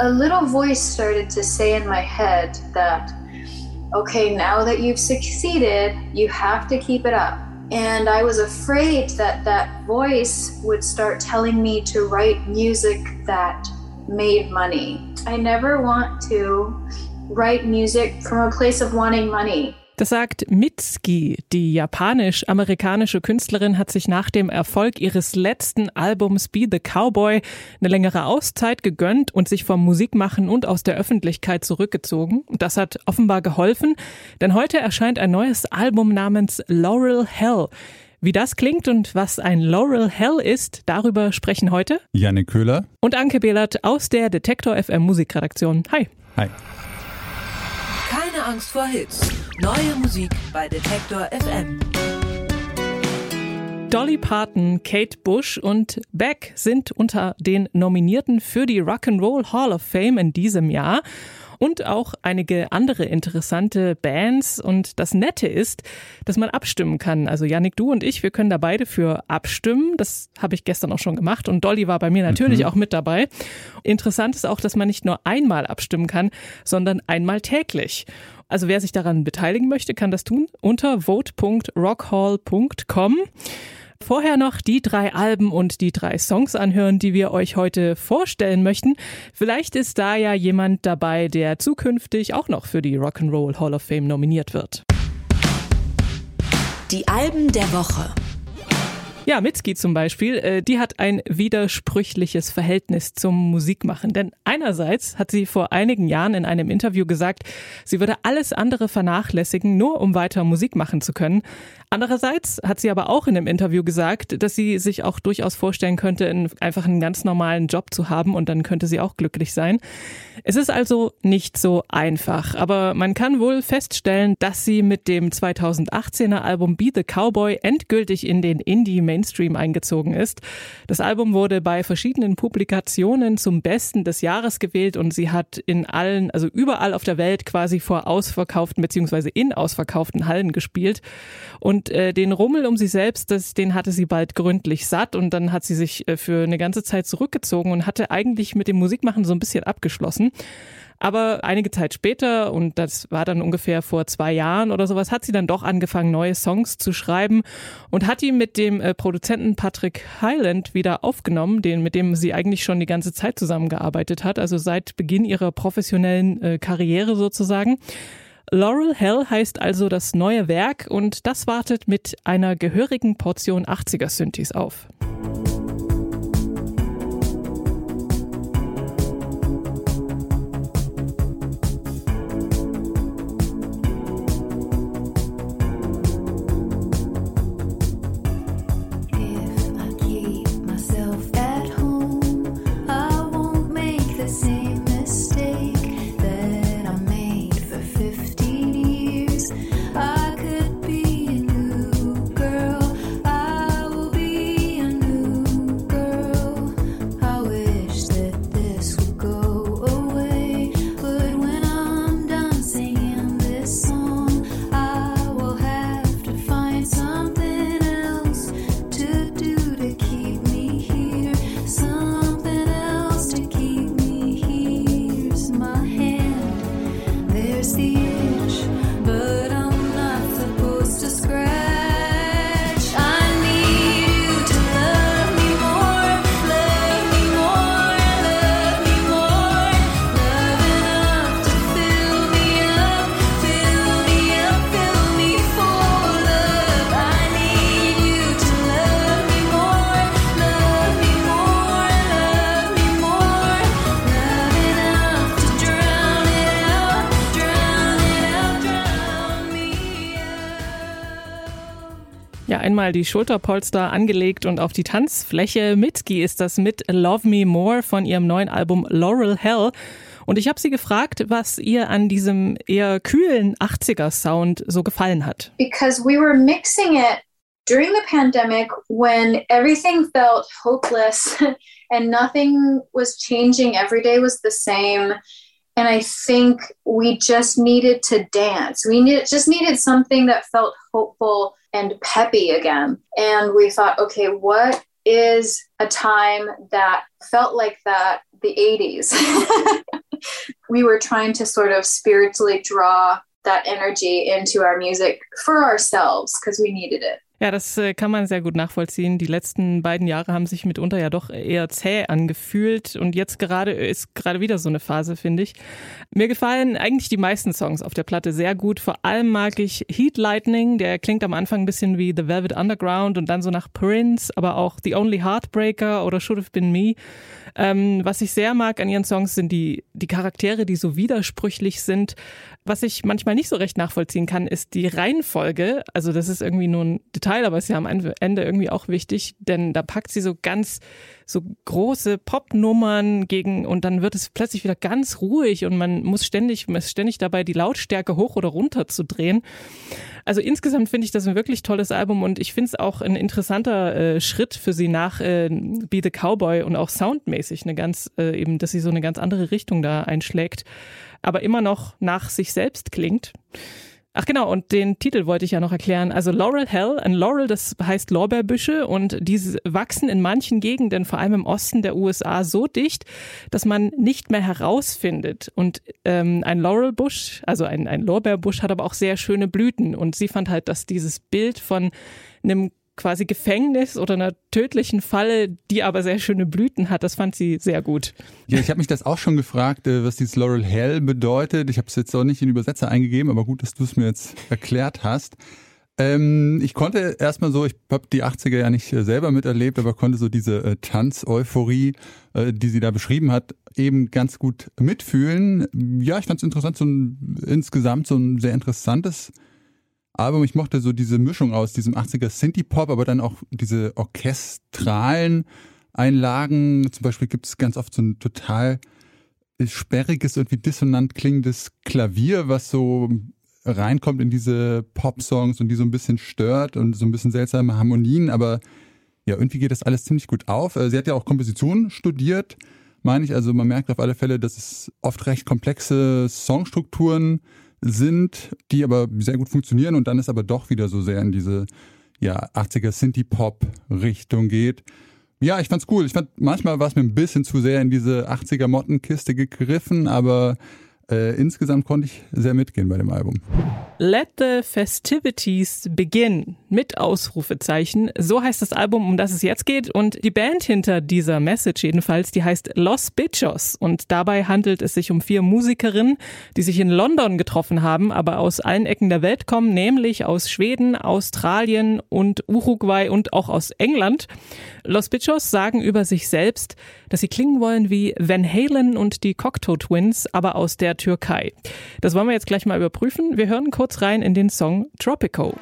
a little voice started to say in my head that, okay, now that you've succeeded, you have to keep it up. And I was afraid that that voice would start telling me to write music that made money. I never want to write music from a place of wanting money. Das sagt Mitski. Die japanisch-amerikanische Künstlerin hat sich nach dem Erfolg ihres letzten Albums Be the Cowboy eine längere Auszeit gegönnt und sich vom Musikmachen und aus der Öffentlichkeit zurückgezogen. Das hat offenbar geholfen, denn heute erscheint ein neues Album namens Laurel Hell. Wie das klingt und was ein Laurel Hell ist, darüber sprechen heute Janne Köhler und Anke Behlert aus der Detektor FM Musikredaktion. Hi. Hi. Keine Angst vor Hits. Neue Musik bei Detektor FM. Dolly Parton, Kate Bush und Beck sind unter den Nominierten für die Rock'n'Roll Hall of Fame in diesem Jahr und auch einige andere interessante Bands. Und das Nette ist, dass man abstimmen kann. Also Yannick, du und ich, wir können da beide für abstimmen. Das habe ich gestern auch schon gemacht und Dolly war bei mir natürlich mhm. auch mit dabei. Interessant ist auch, dass man nicht nur einmal abstimmen kann, sondern einmal täglich. Also wer sich daran beteiligen möchte, kann das tun unter vote.rockhall.com. Vorher noch die drei Alben und die drei Songs anhören, die wir euch heute vorstellen möchten. Vielleicht ist da ja jemand dabei, der zukünftig auch noch für die Rock'n'Roll Hall of Fame nominiert wird. Die Alben der Woche. Ja, Mitski zum Beispiel, äh, die hat ein widersprüchliches Verhältnis zum Musikmachen. Denn einerseits hat sie vor einigen Jahren in einem Interview gesagt, sie würde alles andere vernachlässigen, nur um weiter Musik machen zu können. Andererseits hat sie aber auch in einem Interview gesagt, dass sie sich auch durchaus vorstellen könnte, einfach einen ganz normalen Job zu haben und dann könnte sie auch glücklich sein. Es ist also nicht so einfach, aber man kann wohl feststellen, dass sie mit dem 2018er Album Be the Cowboy endgültig in den Indie-Mainstream eingezogen ist. Das Album wurde bei verschiedenen Publikationen zum Besten des Jahres gewählt und sie hat in allen, also überall auf der Welt quasi vor ausverkauften beziehungsweise in ausverkauften Hallen gespielt. Und und äh, den Rummel um sie selbst, das, den hatte sie bald gründlich satt und dann hat sie sich äh, für eine ganze Zeit zurückgezogen und hatte eigentlich mit dem Musikmachen so ein bisschen abgeschlossen. Aber einige Zeit später, und das war dann ungefähr vor zwei Jahren oder sowas, hat sie dann doch angefangen, neue Songs zu schreiben und hat die mit dem äh, Produzenten Patrick Highland wieder aufgenommen, den, mit dem sie eigentlich schon die ganze Zeit zusammengearbeitet hat, also seit Beginn ihrer professionellen äh, Karriere sozusagen. Laurel Hell heißt also das neue Werk und das wartet mit einer gehörigen Portion 80er Synthes auf. Einmal die Schulterpolster angelegt und auf die Tanzfläche. Mitski ist das mit Love Me More von ihrem neuen Album Laurel Hell. Und ich habe sie gefragt, was ihr an diesem eher kühlen 80er Sound so gefallen hat. Because we were mixing it during the pandemic when everything felt hopeless and nothing was changing, every day was the same. And I think we just needed to dance. We needed, just needed something that felt hopeful and peppy again. And we thought, okay, what is a time that felt like that the 80s. we were trying to sort of spiritually draw that energy into our music for ourselves because we needed it. Ja, das äh, kann man sehr gut nachvollziehen. Die letzten beiden Jahre haben sich mitunter ja doch eher zäh angefühlt und jetzt gerade ist gerade wieder so eine Phase, finde ich. Mir gefallen eigentlich die meisten Songs auf der Platte sehr gut. Vor allem mag ich Heat Lightning, der klingt am Anfang ein bisschen wie The Velvet Underground und dann so nach Prince, aber auch The Only Heartbreaker oder Should Have Been Me. Ähm, was ich sehr mag an ihren Songs sind die, die Charaktere, die so widersprüchlich sind. Was ich manchmal nicht so recht nachvollziehen kann, ist die Reihenfolge. Also das ist irgendwie nur ein Detail, aber ist ja am Ende irgendwie auch wichtig, denn da packt sie so ganz so große Popnummern gegen und dann wird es plötzlich wieder ganz ruhig und man muss ständig, man ist ständig dabei, die Lautstärke hoch oder runter zu drehen. Also insgesamt finde ich das ein wirklich tolles Album und ich finde es auch ein interessanter äh, Schritt für sie nach äh, Be the Cowboy und auch soundmäßig eine ganz, äh, eben, dass sie so eine ganz andere Richtung da einschlägt, aber immer noch nach sich selbst klingt. Ach genau, und den Titel wollte ich ja noch erklären. Also Laurel Hell, ein Laurel, das heißt Lorbeerbüsche und diese wachsen in manchen Gegenden, vor allem im Osten der USA, so dicht, dass man nicht mehr herausfindet. Und ähm, ein Laurelbusch, also ein, ein Lorbeerbusch, hat aber auch sehr schöne Blüten. Und sie fand halt, dass dieses Bild von einem quasi Gefängnis oder einer tödlichen Falle, die aber sehr schöne Blüten hat. Das fand sie sehr gut. Ja, ich habe mich das auch schon gefragt, äh, was dieses Laurel Hell bedeutet. Ich habe es jetzt auch nicht in Übersetzer eingegeben, aber gut, dass du es mir jetzt erklärt hast. Ähm, ich konnte erstmal so, ich habe die 80er ja nicht äh, selber miterlebt, aber konnte so diese äh, Tanz-Euphorie, äh, die sie da beschrieben hat, eben ganz gut mitfühlen. Ja, ich fand es interessant, so ein, insgesamt so ein sehr interessantes Album. Ich mochte so diese Mischung aus diesem 80er Synthie-Pop, aber dann auch diese orchestralen Einlagen. Zum Beispiel gibt es ganz oft so ein total sperriges, irgendwie dissonant klingendes Klavier, was so reinkommt in diese Pop-Songs und die so ein bisschen stört und so ein bisschen seltsame Harmonien, aber ja, irgendwie geht das alles ziemlich gut auf. Äh, sie hat ja auch Komposition studiert, meine ich. Also man merkt auf alle Fälle, dass es oft recht komplexe Songstrukturen sind, die aber sehr gut funktionieren und dann ist aber doch wieder so sehr in diese ja, 80er Synthie-Pop-Richtung geht. Ja, ich fand's cool. Ich fand, manchmal war es mir ein bisschen zu sehr in diese 80er Mottenkiste gegriffen, aber äh, insgesamt konnte ich sehr mitgehen bei dem Album. Let the Festivities Begin mit Ausrufezeichen. So heißt das Album, um das es jetzt geht. Und die Band hinter dieser Message jedenfalls, die heißt Los Bichos. Und dabei handelt es sich um vier Musikerinnen, die sich in London getroffen haben, aber aus allen Ecken der Welt kommen, nämlich aus Schweden, Australien und Uruguay und auch aus England. Los Bichos sagen über sich selbst, dass sie klingen wollen wie Van Halen und die Cocteau Twins, aber aus der Türkei. Das wollen wir jetzt gleich mal überprüfen. Wir hören kurz rein in den Song Tropico.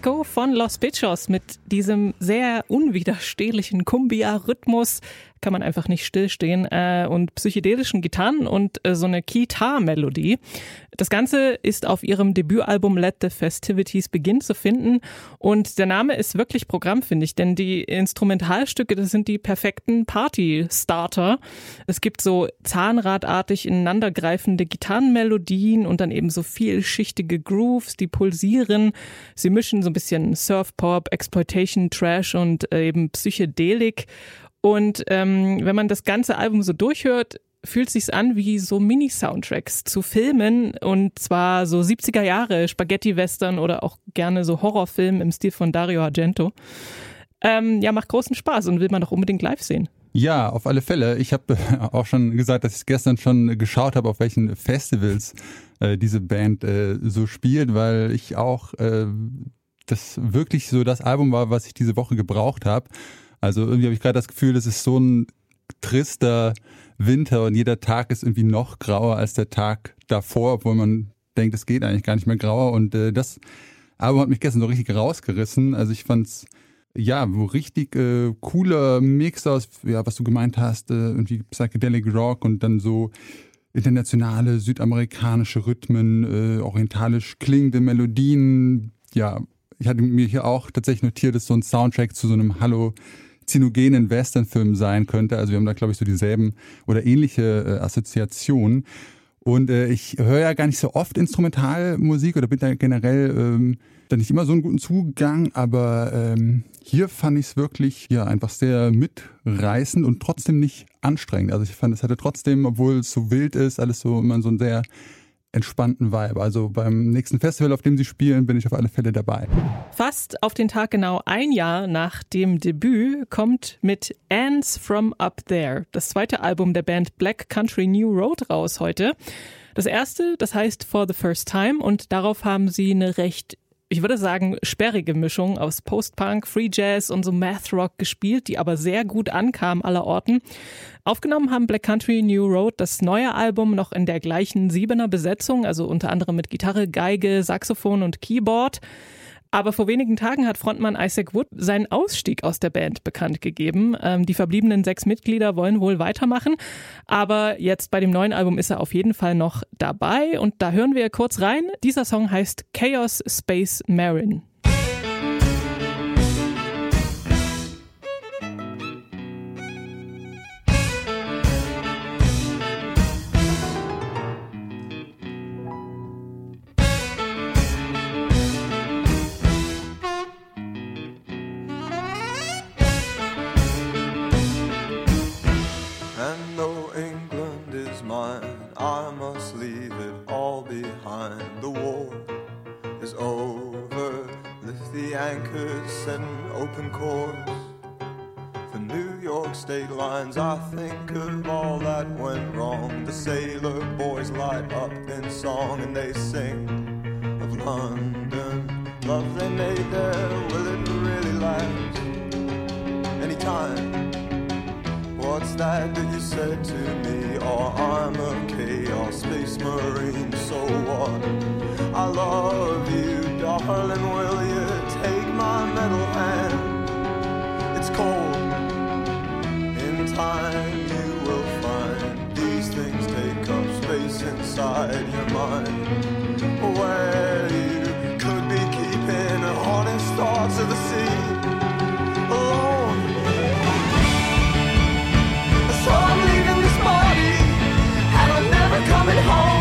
Tropico von Los Bichos mit diesem sehr unwiderstehlichen Cumbia-Rhythmus kann man einfach nicht stillstehen, äh, und psychedelischen Gitarren und äh, so eine Kitar-Melodie. Das Ganze ist auf ihrem Debütalbum Let the Festivities Begin zu finden und der Name ist wirklich Programm, finde ich, denn die Instrumentalstücke, das sind die perfekten Party-Starter. Es gibt so zahnradartig ineinandergreifende Gitarrenmelodien und dann eben so vielschichtige Grooves, die pulsieren. Sie mischen so ein bisschen Surf-Pop, Exploitation, Trash und äh, eben Psychedelik. Und ähm, wenn man das ganze Album so durchhört, fühlt sich's an wie so Mini-Soundtracks zu Filmen und zwar so 70er Jahre Spaghetti-Western oder auch gerne so Horrorfilm im Stil von Dario Argento. Ähm, ja, macht großen Spaß und will man doch unbedingt live sehen. Ja, auf alle Fälle. Ich habe auch schon gesagt, dass ich gestern schon geschaut habe, auf welchen Festivals äh, diese Band äh, so spielt, weil ich auch äh, das wirklich so das Album war, was ich diese Woche gebraucht habe. Also irgendwie habe ich gerade das Gefühl, das ist so ein trister Winter und jeder Tag ist irgendwie noch grauer als der Tag davor, obwohl man denkt, es geht eigentlich gar nicht mehr grauer. Und äh, das Album hat mich gestern so richtig rausgerissen. Also ich fand's ja, wo richtig äh, cooler Mix aus, ja, was du gemeint hast, äh, irgendwie Psychedelic Rock und dann so internationale südamerikanische Rhythmen, äh, orientalisch klingende Melodien. Ja, ich hatte mir hier auch tatsächlich notiert, dass so ein Soundtrack zu so einem Hallo zinogenen Westernfilm sein könnte. Also wir haben da, glaube ich, so dieselben oder ähnliche äh, Assoziationen. Und äh, ich höre ja gar nicht so oft Instrumentalmusik oder bin da generell ähm, da nicht immer so einen guten Zugang, aber ähm, hier fand ich es wirklich ja einfach sehr mitreißend und trotzdem nicht anstrengend. Also ich fand, es hatte trotzdem, obwohl es so wild ist, alles so immer so ein sehr entspannten Vibe. Also beim nächsten Festival, auf dem sie spielen, bin ich auf alle Fälle dabei. Fast auf den Tag genau ein Jahr nach dem Debüt kommt mit Ants from Up There das zweite Album der Band Black Country New Road raus heute. Das erste, das heißt For the First Time und darauf haben sie eine recht ich würde sagen, sperrige Mischung aus Post-Punk, Free Jazz und so Math Rock gespielt, die aber sehr gut ankam aller Orten. Aufgenommen haben Black Country New Road das neue Album noch in der gleichen Siebener Besetzung, also unter anderem mit Gitarre, Geige, Saxophon und Keyboard. Aber vor wenigen Tagen hat Frontmann Isaac Wood seinen Ausstieg aus der Band bekannt gegeben. Ähm, die verbliebenen sechs Mitglieder wollen wohl weitermachen. Aber jetzt bei dem neuen Album ist er auf jeden Fall noch dabei. Und da hören wir kurz rein. Dieser Song heißt Chaos Space Marin.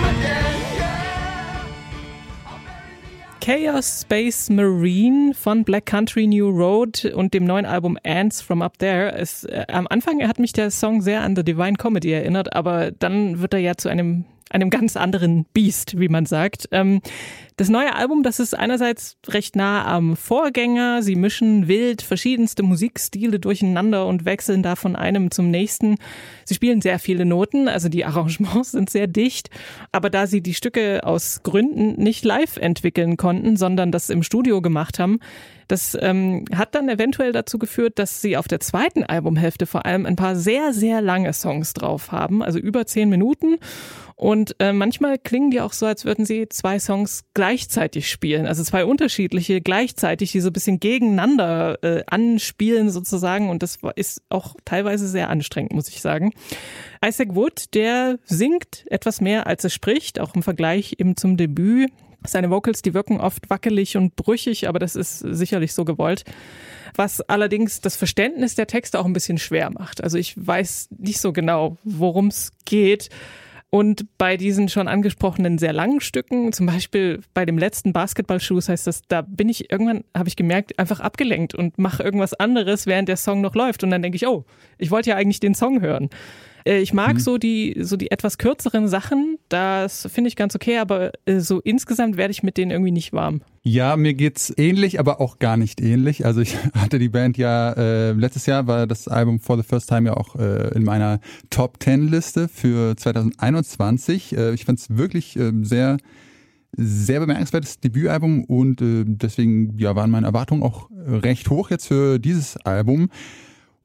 Again. Chaos Space Marine von Black Country New Road und dem neuen Album Ants from Up There. Es, äh, am Anfang hat mich der Song sehr an The Divine Comedy erinnert, aber dann wird er ja zu einem einem ganz anderen Biest, wie man sagt. Ähm, das neue Album, das ist einerseits recht nah am Vorgänger. Sie mischen wild verschiedenste Musikstile durcheinander und wechseln da von einem zum nächsten. Sie spielen sehr viele Noten, also die Arrangements sind sehr dicht. Aber da sie die Stücke aus Gründen nicht live entwickeln konnten, sondern das im Studio gemacht haben, das ähm, hat dann eventuell dazu geführt, dass sie auf der zweiten Albumhälfte vor allem ein paar sehr, sehr lange Songs drauf haben, also über zehn Minuten. Und äh, manchmal klingen die auch so, als würden sie zwei Songs gleichzeitig spielen. Also zwei unterschiedliche gleichzeitig, die so ein bisschen gegeneinander äh, anspielen sozusagen. Und das ist auch teilweise sehr anstrengend, muss ich sagen. Isaac Wood, der singt etwas mehr, als er spricht, auch im Vergleich eben zum Debüt. Seine Vocals, die wirken oft wackelig und brüchig, aber das ist sicherlich so gewollt. Was allerdings das Verständnis der Texte auch ein bisschen schwer macht. Also ich weiß nicht so genau, worum es geht. Und bei diesen schon angesprochenen sehr langen Stücken, zum Beispiel bei dem letzten Basketballschuss heißt das, da bin ich irgendwann, habe ich gemerkt, einfach abgelenkt und mache irgendwas anderes, während der Song noch läuft. Und dann denke ich, oh, ich wollte ja eigentlich den Song hören. Äh, ich mag mhm. so die so die etwas kürzeren Sachen, das finde ich ganz okay, aber äh, so insgesamt werde ich mit denen irgendwie nicht warm. Ja, mir geht's ähnlich, aber auch gar nicht ähnlich. Also ich hatte die Band ja äh, letztes Jahr war das Album For the First Time ja auch äh, in meiner Top Ten Liste für 2021. Äh, ich fand es wirklich äh, sehr sehr bemerkenswertes Debütalbum und äh, deswegen ja waren meine Erwartungen auch recht hoch jetzt für dieses Album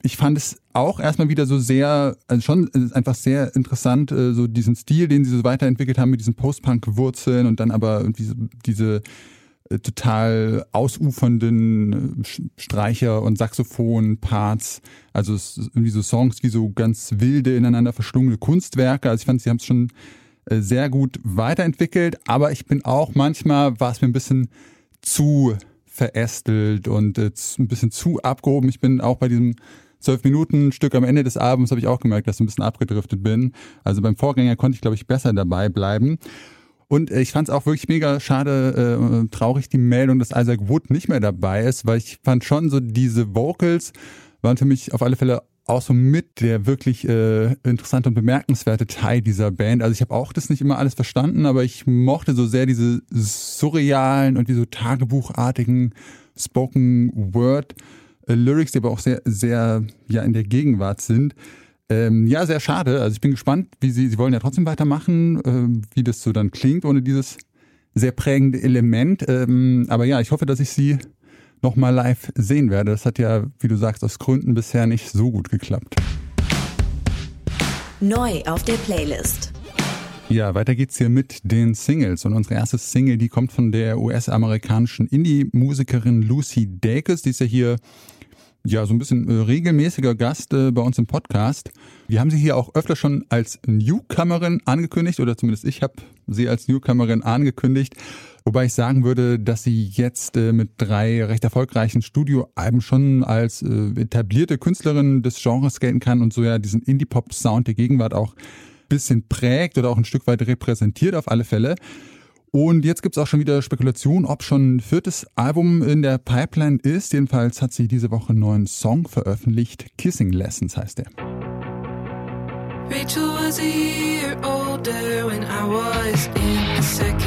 ich fand es auch erstmal wieder so sehr, also schon einfach sehr interessant, äh, so diesen Stil, den sie so weiterentwickelt haben mit diesen Post-Punk-Wurzeln und dann aber irgendwie diese äh, total ausufernden äh, Streicher- und Saxophon-Parts. Also irgendwie so Songs wie so ganz wilde, ineinander verschlungene Kunstwerke. Also ich fand, sie haben es schon sehr gut weiterentwickelt, aber ich bin auch manchmal, war es mir ein bisschen zu verästelt und ein bisschen zu abgehoben. Ich bin auch bei diesem zwölf Minuten Stück am Ende des Abends habe ich auch gemerkt, dass ich ein bisschen abgedriftet bin. Also beim Vorgänger konnte ich, glaube ich, besser dabei bleiben. Und ich fand es auch wirklich mega schade, äh, traurig die Meldung, dass Isaac Wood nicht mehr dabei ist, weil ich fand schon so diese Vocals waren für mich auf alle Fälle auch so mit der wirklich äh, interessante und bemerkenswerte Teil dieser Band. Also ich habe auch das nicht immer alles verstanden, aber ich mochte so sehr diese surrealen und wie so tagebuchartigen Spoken Word äh, Lyrics, die aber auch sehr, sehr ja in der Gegenwart sind. Ähm, ja, sehr schade. Also ich bin gespannt, wie sie, sie wollen ja trotzdem weitermachen, äh, wie das so dann klingt ohne dieses sehr prägende Element. Ähm, aber ja, ich hoffe, dass ich sie nochmal live sehen werde. Das hat ja, wie du sagst, aus Gründen bisher nicht so gut geklappt. Neu auf der Playlist. Ja, weiter geht's hier mit den Singles. Und unsere erste Single, die kommt von der US-amerikanischen Indie-Musikerin Lucy Dacus. Die ist ja hier ja, so ein bisschen äh, regelmäßiger Gast äh, bei uns im Podcast. Wir haben sie hier auch öfter schon als Newcomerin angekündigt, oder zumindest ich habe sie als Newcomerin angekündigt. Wobei ich sagen würde, dass sie jetzt äh, mit drei recht erfolgreichen Studioalben schon als äh, etablierte Künstlerin des Genres gelten kann und so ja diesen Indie-Pop-Sound der Gegenwart auch bisschen prägt oder auch ein Stück weit repräsentiert auf alle Fälle. Und jetzt gibt es auch schon wieder Spekulationen, ob schon ein viertes Album in der Pipeline ist. Jedenfalls hat sie diese Woche einen neuen Song veröffentlicht. Kissing Lessons heißt er. Rachel was a year older when I was in second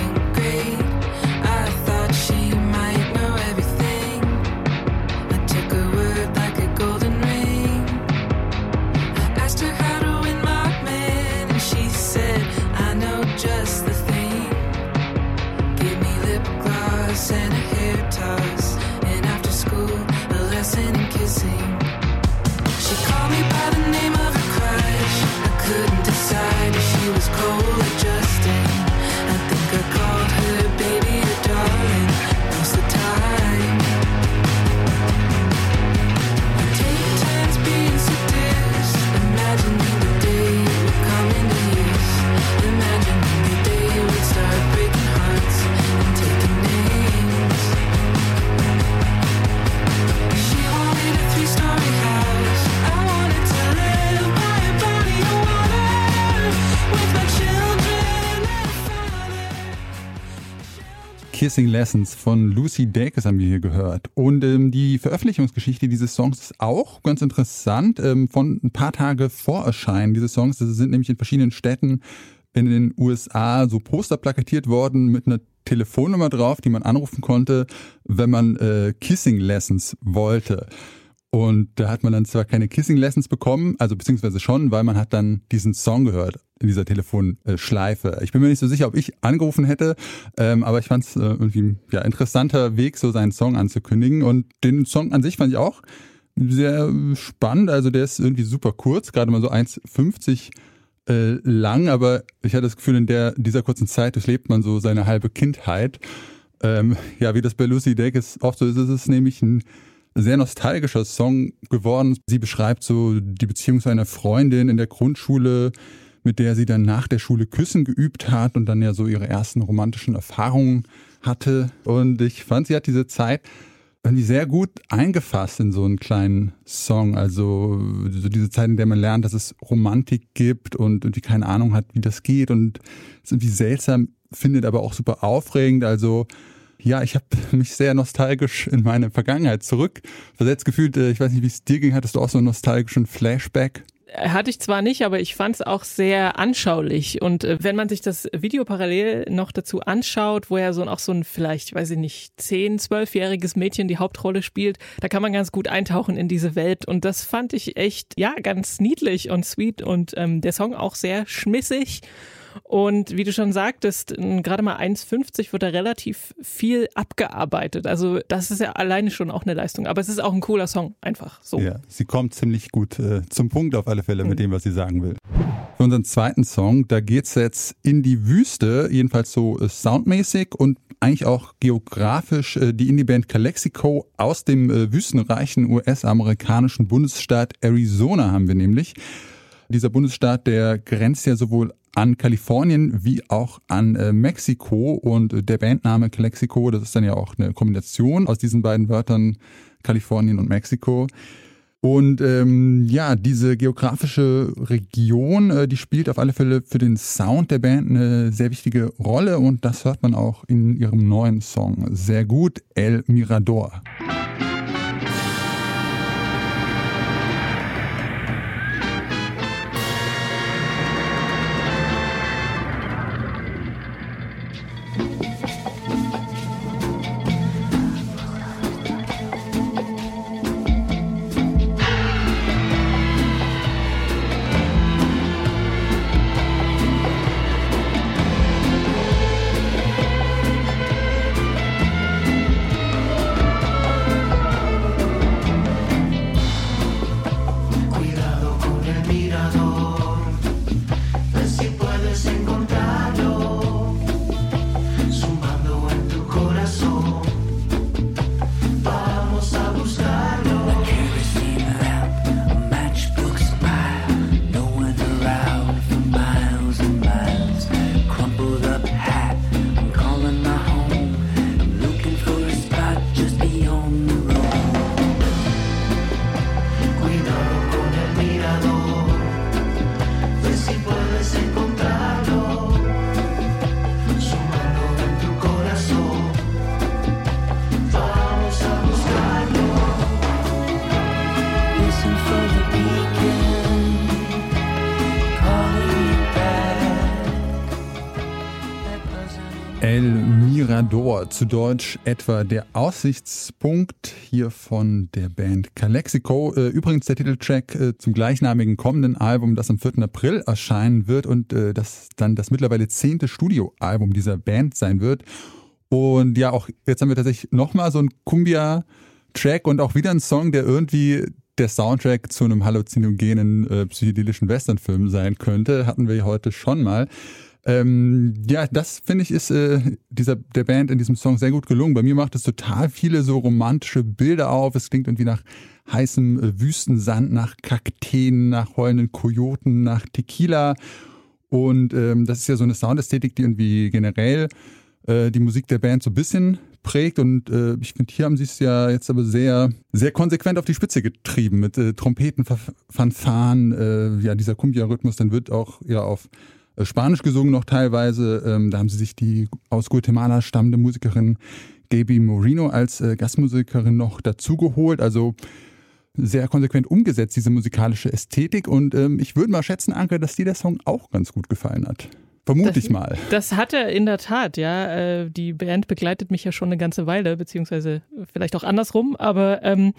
Kissing Lessons von Lucy Dacus haben wir hier gehört. Und ähm, die Veröffentlichungsgeschichte dieses Songs ist auch ganz interessant. Ähm, von ein paar Tage vor Erscheinen dieses Songs, das sind nämlich in verschiedenen Städten in den USA so Poster plakatiert worden mit einer Telefonnummer drauf, die man anrufen konnte, wenn man äh, Kissing Lessons wollte. Und da hat man dann zwar keine Kissing Lessons bekommen, also beziehungsweise schon, weil man hat dann diesen Song gehört in dieser Telefonschleife. Ich bin mir nicht so sicher, ob ich angerufen hätte, ähm, aber ich fand es äh, irgendwie ein ja, interessanter Weg, so seinen Song anzukündigen. Und den Song an sich fand ich auch sehr spannend. Also der ist irgendwie super kurz, gerade mal so 1,50 äh, lang, aber ich hatte das Gefühl, in der dieser kurzen Zeit durchlebt man so seine halbe Kindheit. Ähm, ja, wie das bei Lucy Dacus oft so ist, ist es nämlich ein sehr nostalgischer Song geworden. Sie beschreibt so die Beziehung zu einer Freundin in der Grundschule, mit der sie dann nach der Schule Küssen geübt hat und dann ja so ihre ersten romantischen Erfahrungen hatte. Und ich fand, sie hat diese Zeit irgendwie sehr gut eingefasst in so einen kleinen Song. Also so diese Zeit, in der man lernt, dass es Romantik gibt und irgendwie keine Ahnung hat, wie das geht und es irgendwie seltsam findet, aber auch super aufregend. Also ja, ich habe mich sehr nostalgisch in meine Vergangenheit zurückversetzt gefühlt. Äh, ich weiß nicht, wie es dir ging. Hattest du auch so einen nostalgischen Flashback? Hatte ich zwar nicht, aber ich fand es auch sehr anschaulich. Und äh, wenn man sich das Video parallel noch dazu anschaut, wo er so auch so ein vielleicht, weiß ich nicht, zehn, zwölfjähriges Mädchen die Hauptrolle spielt, da kann man ganz gut eintauchen in diese Welt. Und das fand ich echt, ja, ganz niedlich und sweet und ähm, der Song auch sehr schmissig. Und wie du schon sagtest, gerade mal 1,50 wird da relativ viel abgearbeitet. Also das ist ja alleine schon auch eine Leistung. Aber es ist auch ein cooler Song, einfach so. Ja, sie kommt ziemlich gut äh, zum Punkt auf alle Fälle mit mhm. dem, was sie sagen will. Für unseren zweiten Song, da geht's jetzt in die Wüste, jedenfalls so äh, soundmäßig und eigentlich auch geografisch äh, die Indie-Band Calexico aus dem äh, wüstenreichen US-amerikanischen Bundesstaat Arizona haben wir nämlich. Dieser Bundesstaat, der grenzt ja sowohl an Kalifornien wie auch an äh, Mexiko und der Bandname Calexico, das ist dann ja auch eine Kombination aus diesen beiden Wörtern Kalifornien und Mexiko. Und ähm, ja, diese geografische Region, äh, die spielt auf alle Fälle für den Sound der Band eine sehr wichtige Rolle und das hört man auch in ihrem neuen Song sehr gut, El Mirador. Mirador, zu Deutsch etwa der Aussichtspunkt hier von der Band Calexico. Äh, übrigens der Titeltrack äh, zum gleichnamigen kommenden Album, das am 4. April erscheinen wird und äh, das dann das mittlerweile zehnte Studioalbum dieser Band sein wird. Und ja, auch jetzt haben wir tatsächlich nochmal so ein Cumbia-Track und auch wieder ein Song, der irgendwie der Soundtrack zu einem halluzinogenen äh, psychedelischen Westernfilm sein könnte. Hatten wir heute schon mal. Ähm, ja, das finde ich ist äh, dieser der Band in diesem Song sehr gut gelungen. Bei mir macht es total viele so romantische Bilder auf. Es klingt irgendwie nach heißem äh, Wüstensand, nach Kakteen, nach heulenden Kojoten, nach Tequila. Und ähm, das ist ja so eine Soundästhetik, die irgendwie generell äh, die Musik der Band so ein bisschen prägt. Und äh, ich finde, hier haben sie es ja jetzt aber sehr, sehr konsequent auf die Spitze getrieben mit äh, Trompeten, Fanfaren, äh, ja, dieser Kumbia-Rhythmus, dann wird auch ja auf Spanisch gesungen noch teilweise. Ähm, da haben sie sich die aus Guatemala stammende Musikerin Gaby Moreno als äh, Gastmusikerin noch dazugeholt. Also sehr konsequent umgesetzt, diese musikalische Ästhetik. Und ähm, ich würde mal schätzen, Anke, dass dir der Song auch ganz gut gefallen hat. Vermute das, ich mal. Das hat er in der Tat, ja. Äh, die Band begleitet mich ja schon eine ganze Weile, beziehungsweise vielleicht auch andersrum, aber ähm,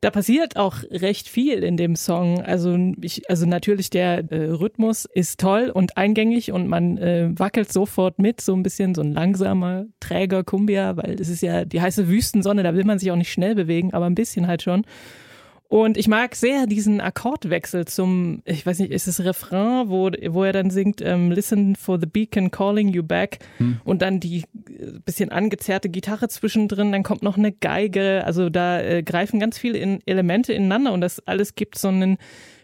da passiert auch recht viel in dem Song. Also, ich, also natürlich der äh, Rhythmus ist toll und eingängig und man äh, wackelt sofort mit, so ein bisschen so ein langsamer, träger Kumbia, weil es ist ja die heiße Wüstensonne, da will man sich auch nicht schnell bewegen, aber ein bisschen halt schon. Und ich mag sehr diesen Akkordwechsel zum, ich weiß nicht, ist es Refrain, wo, wo er dann singt, ähm, Listen for the beacon calling you back hm. und dann die äh, bisschen angezerrte Gitarre zwischendrin, dann kommt noch eine Geige, also da äh, greifen ganz viele in Elemente ineinander und das alles gibt so einen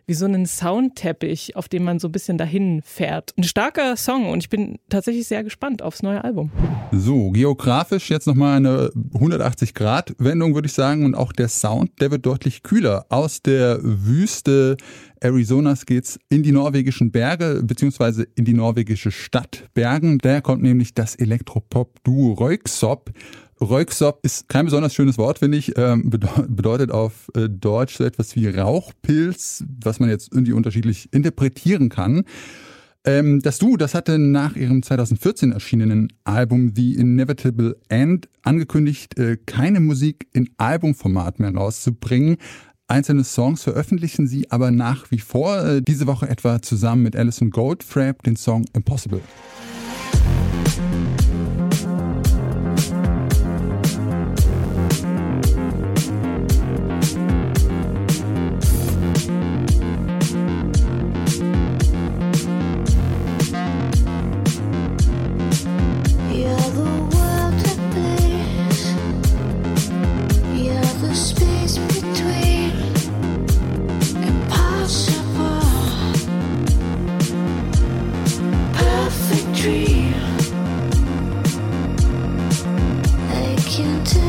wie so einen Soundteppich, auf dem man so ein bisschen dahin fährt. Ein starker Song und ich bin tatsächlich sehr gespannt aufs neue Album. So, geografisch jetzt nochmal eine 180-Grad-Wendung, würde ich sagen. Und auch der Sound, der wird deutlich kühler. Aus der Wüste Arizonas geht's in die norwegischen Berge, beziehungsweise in die norwegische Stadt Bergen. Daher kommt nämlich das Elektropop-Duo Röyksopp Röyksopp ist kein besonders schönes Wort, finde ich. Ähm, bedeutet auf äh, Deutsch so etwas wie Rauchpilz, was man jetzt irgendwie unterschiedlich interpretieren kann. Ähm, das Du, das hatte nach ihrem 2014 erschienenen Album The Inevitable End angekündigt, äh, keine Musik in Albumformat mehr rauszubringen. Einzelne Songs veröffentlichen sie aber nach wie vor. Äh, diese Woche etwa zusammen mit Alison Goldfrapp den Song Impossible. Impossible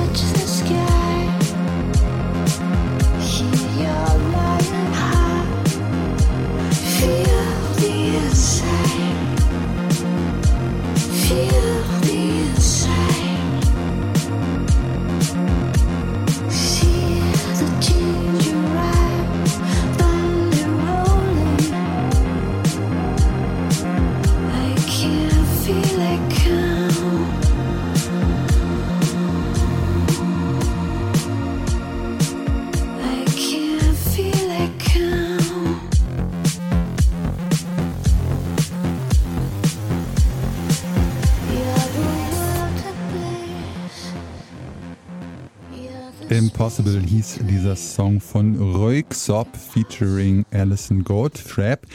hieß dieser Song von Röyksopp featuring Alison Goldfrapp.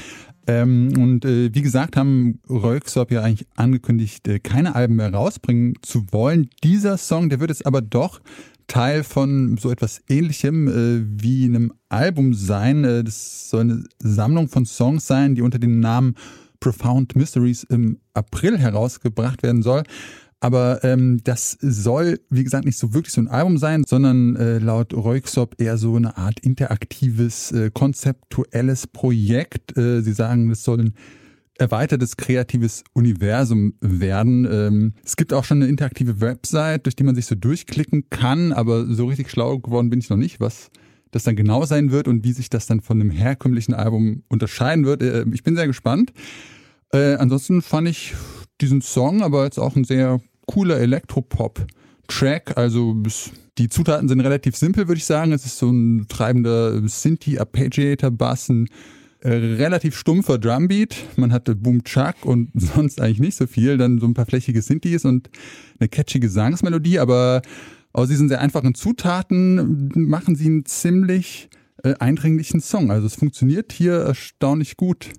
Ähm, und äh, wie gesagt, haben Röyksopp ja eigentlich angekündigt, äh, keine Alben mehr rausbringen zu wollen. Dieser Song, der wird jetzt aber doch Teil von so etwas ähnlichem äh, wie einem Album sein. Äh, das soll eine Sammlung von Songs sein, die unter dem Namen Profound Mysteries im April herausgebracht werden soll. Aber ähm, das soll, wie gesagt, nicht so wirklich so ein Album sein, sondern äh, laut Röyksopp eher so eine Art interaktives, äh, konzeptuelles Projekt. Äh, sie sagen, es soll ein erweitertes kreatives Universum werden. Ähm, es gibt auch schon eine interaktive Website, durch die man sich so durchklicken kann, aber so richtig schlau geworden bin ich noch nicht, was das dann genau sein wird und wie sich das dann von einem herkömmlichen Album unterscheiden wird. Äh, ich bin sehr gespannt. Äh, ansonsten fand ich diesen Song aber jetzt auch ein sehr cooler Elektropop-Track. Also die Zutaten sind relativ simpel, würde ich sagen. Es ist so ein treibender Synthi-Arpeggiator-Bass, ein äh, relativ stumpfer Drumbeat. Man hatte Boom Chuck und sonst eigentlich nicht so viel. Dann so ein paar flächige Synthes und eine catchy Gesangsmelodie. Aber aus diesen sehr einfachen Zutaten machen sie einen ziemlich äh, eindringlichen Song. Also es funktioniert hier erstaunlich gut.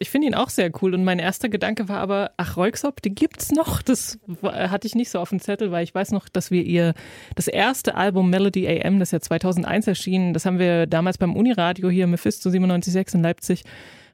Ich finde ihn auch sehr cool und mein erster Gedanke war aber, ach, Reuxop, die gibt's noch. Das hatte ich nicht so auf dem Zettel, weil ich weiß noch, dass wir ihr das erste Album Melody AM, das ja 2001 erschien, das haben wir damals beim Uniradio hier Mephisto 97.6 in Leipzig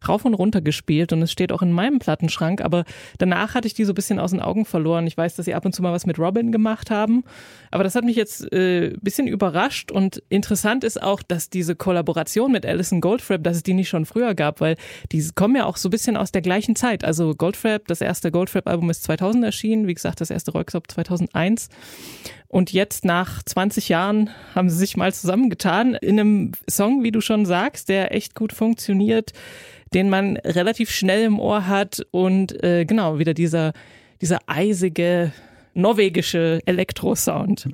rauf und runter gespielt und es steht auch in meinem Plattenschrank, aber danach hatte ich die so ein bisschen aus den Augen verloren. Ich weiß, dass sie ab und zu mal was mit Robin gemacht haben, aber das hat mich jetzt äh, bisschen überrascht und interessant ist auch, dass diese Kollaboration mit Alison Goldfrapp, dass es die nicht schon früher gab, weil die kommen ja auch so ein bisschen aus der gleichen Zeit. Also Goldfrapp, das erste Goldfrapp-Album ist 2000 erschienen, wie gesagt, das erste Rockstop 2001 und jetzt nach 20 Jahren haben sie sich mal zusammengetan in einem Song, wie du schon sagst, der echt gut funktioniert, den man relativ schnell im Ohr hat und äh, genau wieder dieser, dieser eisige norwegische Elektro-Sound.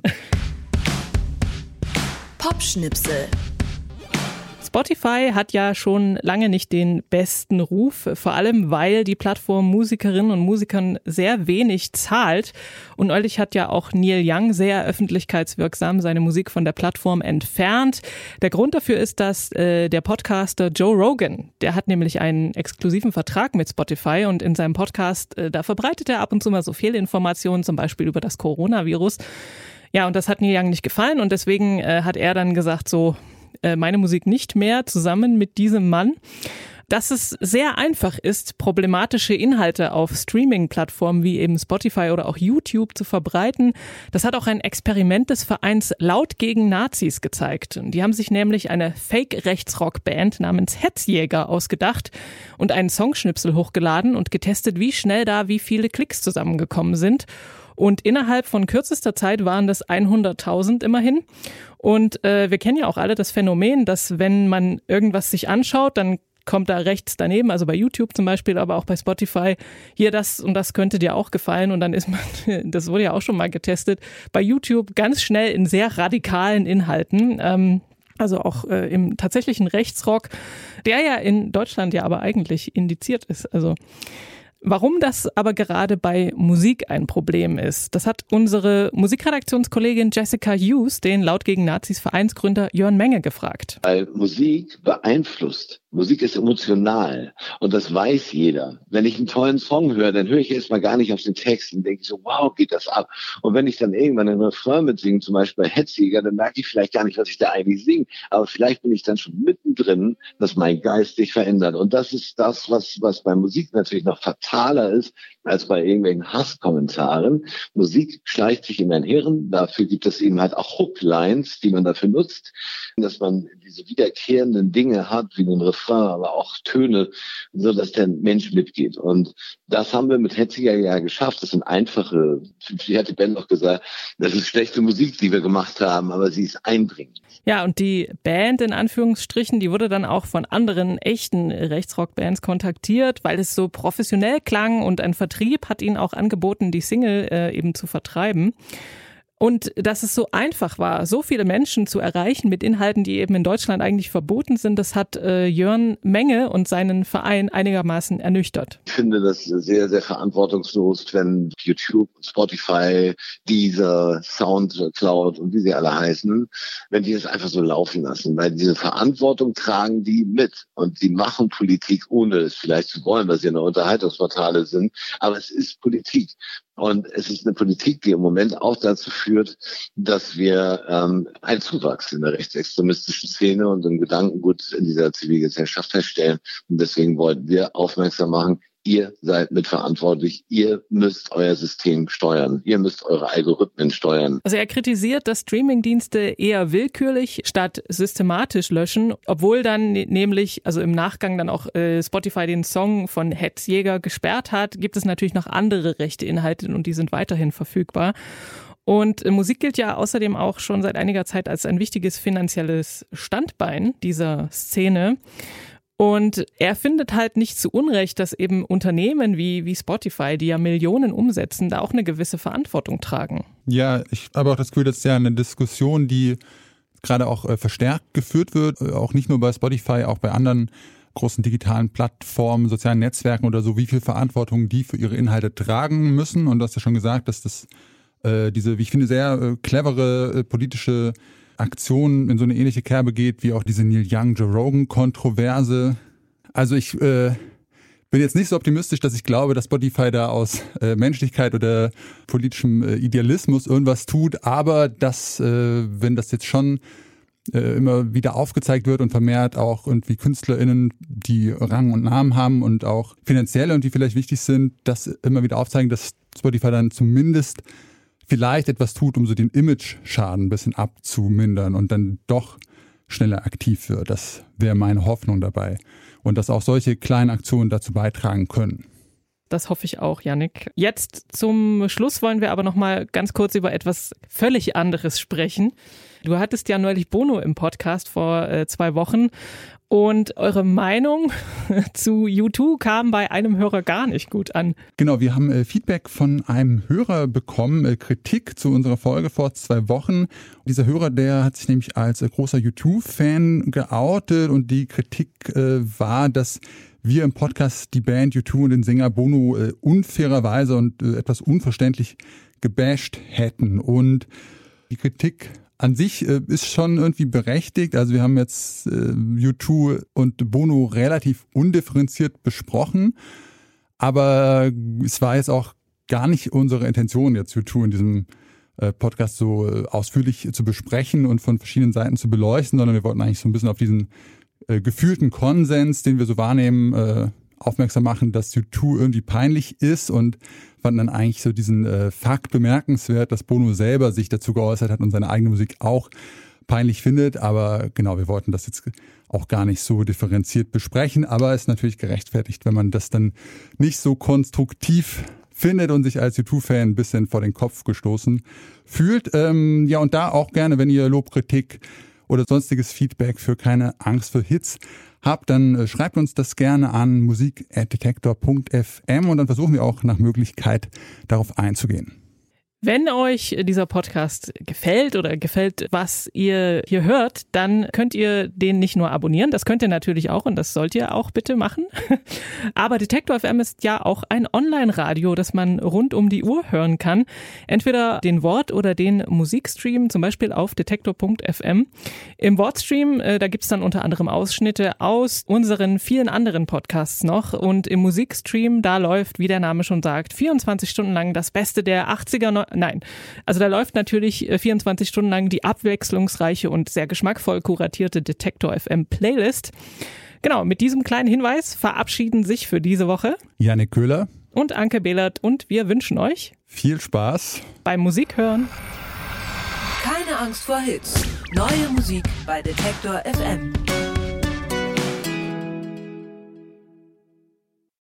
Popschnipsel. Spotify hat ja schon lange nicht den besten Ruf, vor allem weil die Plattform Musikerinnen und Musikern sehr wenig zahlt. Und neulich hat ja auch Neil Young sehr öffentlichkeitswirksam seine Musik von der Plattform entfernt. Der Grund dafür ist, dass äh, der Podcaster Joe Rogan, der hat nämlich einen exklusiven Vertrag mit Spotify und in seinem Podcast, äh, da verbreitet er ab und zu mal so Fehlinformationen, zum Beispiel über das Coronavirus. Ja, und das hat Neil Young nicht gefallen und deswegen äh, hat er dann gesagt, so, äh, meine Musik nicht mehr zusammen mit diesem Mann. Dass es sehr einfach ist, problematische Inhalte auf Streaming-Plattformen wie eben Spotify oder auch YouTube zu verbreiten, das hat auch ein Experiment des Vereins Laut gegen Nazis gezeigt. Die haben sich nämlich eine Fake-Rechtsrock-Band namens Hetzjäger ausgedacht und einen Songschnipsel hochgeladen und getestet, wie schnell da wie viele Klicks zusammengekommen sind. Und innerhalb von kürzester Zeit waren das 100.000 immerhin. Und äh, wir kennen ja auch alle das Phänomen, dass wenn man irgendwas sich anschaut, dann kommt da rechts daneben, also bei YouTube zum Beispiel, aber auch bei Spotify, hier das und das könnte dir auch gefallen und dann ist man, das wurde ja auch schon mal getestet, bei YouTube ganz schnell in sehr radikalen Inhalten. Ähm, also auch äh, im tatsächlichen Rechtsrock, der ja in Deutschland ja aber eigentlich indiziert ist. Also Warum das aber gerade bei Musik ein Problem ist, das hat unsere Musikredaktionskollegin Jessica Hughes, den laut gegen Nazis Vereinsgründer Jörn Menge, gefragt. Weil Musik beeinflusst Musik ist emotional und das weiß jeder. Wenn ich einen tollen Song höre, dann höre ich erstmal gar nicht auf den Text und denke so, wow, geht das ab. Und wenn ich dann irgendwann einen Refrain mitsinge, zum Beispiel bei Hetzjäger, dann merke ich vielleicht gar nicht, was ich da eigentlich singe. Aber vielleicht bin ich dann schon mittendrin, dass mein Geist sich verändert. Und das ist das, was, was bei Musik natürlich noch fataler ist als bei irgendwelchen Hasskommentaren. Musik schleicht sich in mein Hirn. Dafür gibt es eben halt auch Hooklines, die man dafür nutzt, dass man diese wiederkehrenden Dinge hat, wie ein Refrain aber auch Töne, so dass der Mensch mitgeht. Und das haben wir mit Hetziger ja geschafft. Das sind einfache, wie hat die Band auch gesagt, das ist schlechte Musik, die wir gemacht haben, aber sie ist eindringend. Ja, und die Band in Anführungsstrichen, die wurde dann auch von anderen echten Rechtsrock-Bands kontaktiert, weil es so professionell klang und ein Vertrieb hat ihnen auch angeboten, die Single äh, eben zu vertreiben. Und dass es so einfach war, so viele Menschen zu erreichen mit Inhalten, die eben in Deutschland eigentlich verboten sind, das hat äh, Jörn Menge und seinen Verein einigermaßen ernüchtert. Ich finde das sehr, sehr verantwortungslos, wenn YouTube, Spotify, dieser Soundcloud und wie sie alle heißen, wenn die es einfach so laufen lassen, weil diese Verantwortung tragen die mit und sie machen Politik, ohne es vielleicht zu wollen, weil sie eine Unterhaltungsportale sind, aber es ist Politik. Und es ist eine Politik, die im Moment auch dazu führt, dass wir ähm, einen Zuwachs in der rechtsextremistischen Szene und im Gedankengut in dieser Zivilgesellschaft feststellen. Und deswegen wollten wir aufmerksam machen, ihr seid mitverantwortlich, ihr müsst euer System steuern, ihr müsst eure Algorithmen steuern. Also er kritisiert, dass Streamingdienste eher willkürlich statt systematisch löschen, obwohl dann ne-, nämlich, also im Nachgang dann auch äh, Spotify den Song von Hetzjäger gesperrt hat, gibt es natürlich noch andere rechte Inhalte und die sind weiterhin verfügbar. Und äh, Musik gilt ja außerdem auch schon seit einiger Zeit als ein wichtiges finanzielles Standbein dieser Szene. Und er findet halt nicht zu Unrecht, dass eben Unternehmen wie, wie Spotify, die ja Millionen umsetzen, da auch eine gewisse Verantwortung tragen. Ja, ich habe auch das Gefühl, das ist ja eine Diskussion, die gerade auch äh, verstärkt geführt wird, äh, auch nicht nur bei Spotify, auch bei anderen großen digitalen Plattformen, sozialen Netzwerken oder so, wie viel Verantwortung die für ihre Inhalte tragen müssen. Und du hast ja schon gesagt, dass das äh, diese, wie ich finde, sehr äh, clevere äh, politische Aktion in so eine ähnliche Kerbe geht wie auch diese Neil Young Joe Rogan Kontroverse. Also ich äh, bin jetzt nicht so optimistisch, dass ich glaube, dass Spotify da aus äh, Menschlichkeit oder politischem äh, Idealismus irgendwas tut, aber dass, äh, wenn das jetzt schon äh, immer wieder aufgezeigt wird und vermehrt auch irgendwie KünstlerInnen, die Rang und Namen haben und auch finanziell und die vielleicht wichtig sind, das immer wieder aufzeigen, dass Spotify dann zumindest vielleicht etwas tut, um so den Image-Schaden ein bisschen abzumindern und dann doch schneller aktiv wird. Das wäre meine Hoffnung dabei. Und dass auch solche kleinen Aktionen dazu beitragen können. Das hoffe ich auch, Yannick. Jetzt zum Schluss wollen wir aber noch mal ganz kurz über etwas völlig anderes sprechen. Du hattest ja neulich Bono im Podcast vor äh, zwei Wochen und eure Meinung zu U2 kam bei einem Hörer gar nicht gut an. Genau, wir haben äh, Feedback von einem Hörer bekommen, äh, Kritik zu unserer Folge vor zwei Wochen. Dieser Hörer, der hat sich nämlich als äh, großer U2-Fan geoutet und die Kritik äh, war, dass wir im Podcast die Band U2 und den Sänger Bono äh, unfairerweise und äh, etwas unverständlich gebasht hätten. Und die Kritik an sich äh, ist schon irgendwie berechtigt. Also wir haben jetzt äh, U2 und Bono relativ undifferenziert besprochen, aber es war jetzt auch gar nicht unsere Intention, jetzt U2 in diesem äh, Podcast so äh, ausführlich zu besprechen und von verschiedenen Seiten zu beleuchten, sondern wir wollten eigentlich so ein bisschen auf diesen äh, gefühlten Konsens, den wir so wahrnehmen, äh, aufmerksam machen, dass U2 irgendwie peinlich ist und fanden dann eigentlich so diesen äh, Fakt bemerkenswert, dass Bono selber sich dazu geäußert hat und seine eigene Musik auch peinlich findet. Aber genau, wir wollten das jetzt auch gar nicht so differenziert besprechen. Aber es ist natürlich gerechtfertigt, wenn man das dann nicht so konstruktiv findet und sich als U2-Fan ein bisschen vor den Kopf gestoßen fühlt. Ähm, ja, und da auch gerne, wenn ihr Lobkritik oder sonstiges Feedback für keine Angst vor Hits habt, dann äh, schreibt uns das gerne an musik.detektor.fm und dann versuchen wir auch nach Möglichkeit darauf einzugehen. Wenn euch dieser Podcast gefällt oder gefällt, was ihr hier hört, dann könnt ihr den nicht nur abonnieren, das könnt ihr natürlich auch und das sollt ihr auch bitte machen. Aber Detektor FM ist ja auch ein Online-Radio, das man rund um die Uhr hören kann. Entweder den Wort- oder den Musikstream, zum Beispiel auf detektor.fm. Im Wortstream, äh, da gibt's dann unter anderem Ausschnitte aus unseren vielen anderen Podcasts noch. Und im Musikstream, da läuft, wie der Name schon sagt, 24 Stunden lang das Beste der 80er, nein. Also da läuft natürlich 24 äh, Stunden lang die abwechslungsreiche und sehr geschmackvoll kuratierte Detektor FM Playlist. Genau, mit diesem kleinen Hinweis verabschieden sich für diese Woche Janik Köhler und Anke Behlert und wir wünschen euch viel Spaß beim Musik hören. Keine Angst vor Hits. Neue Musik bei Detektor FM.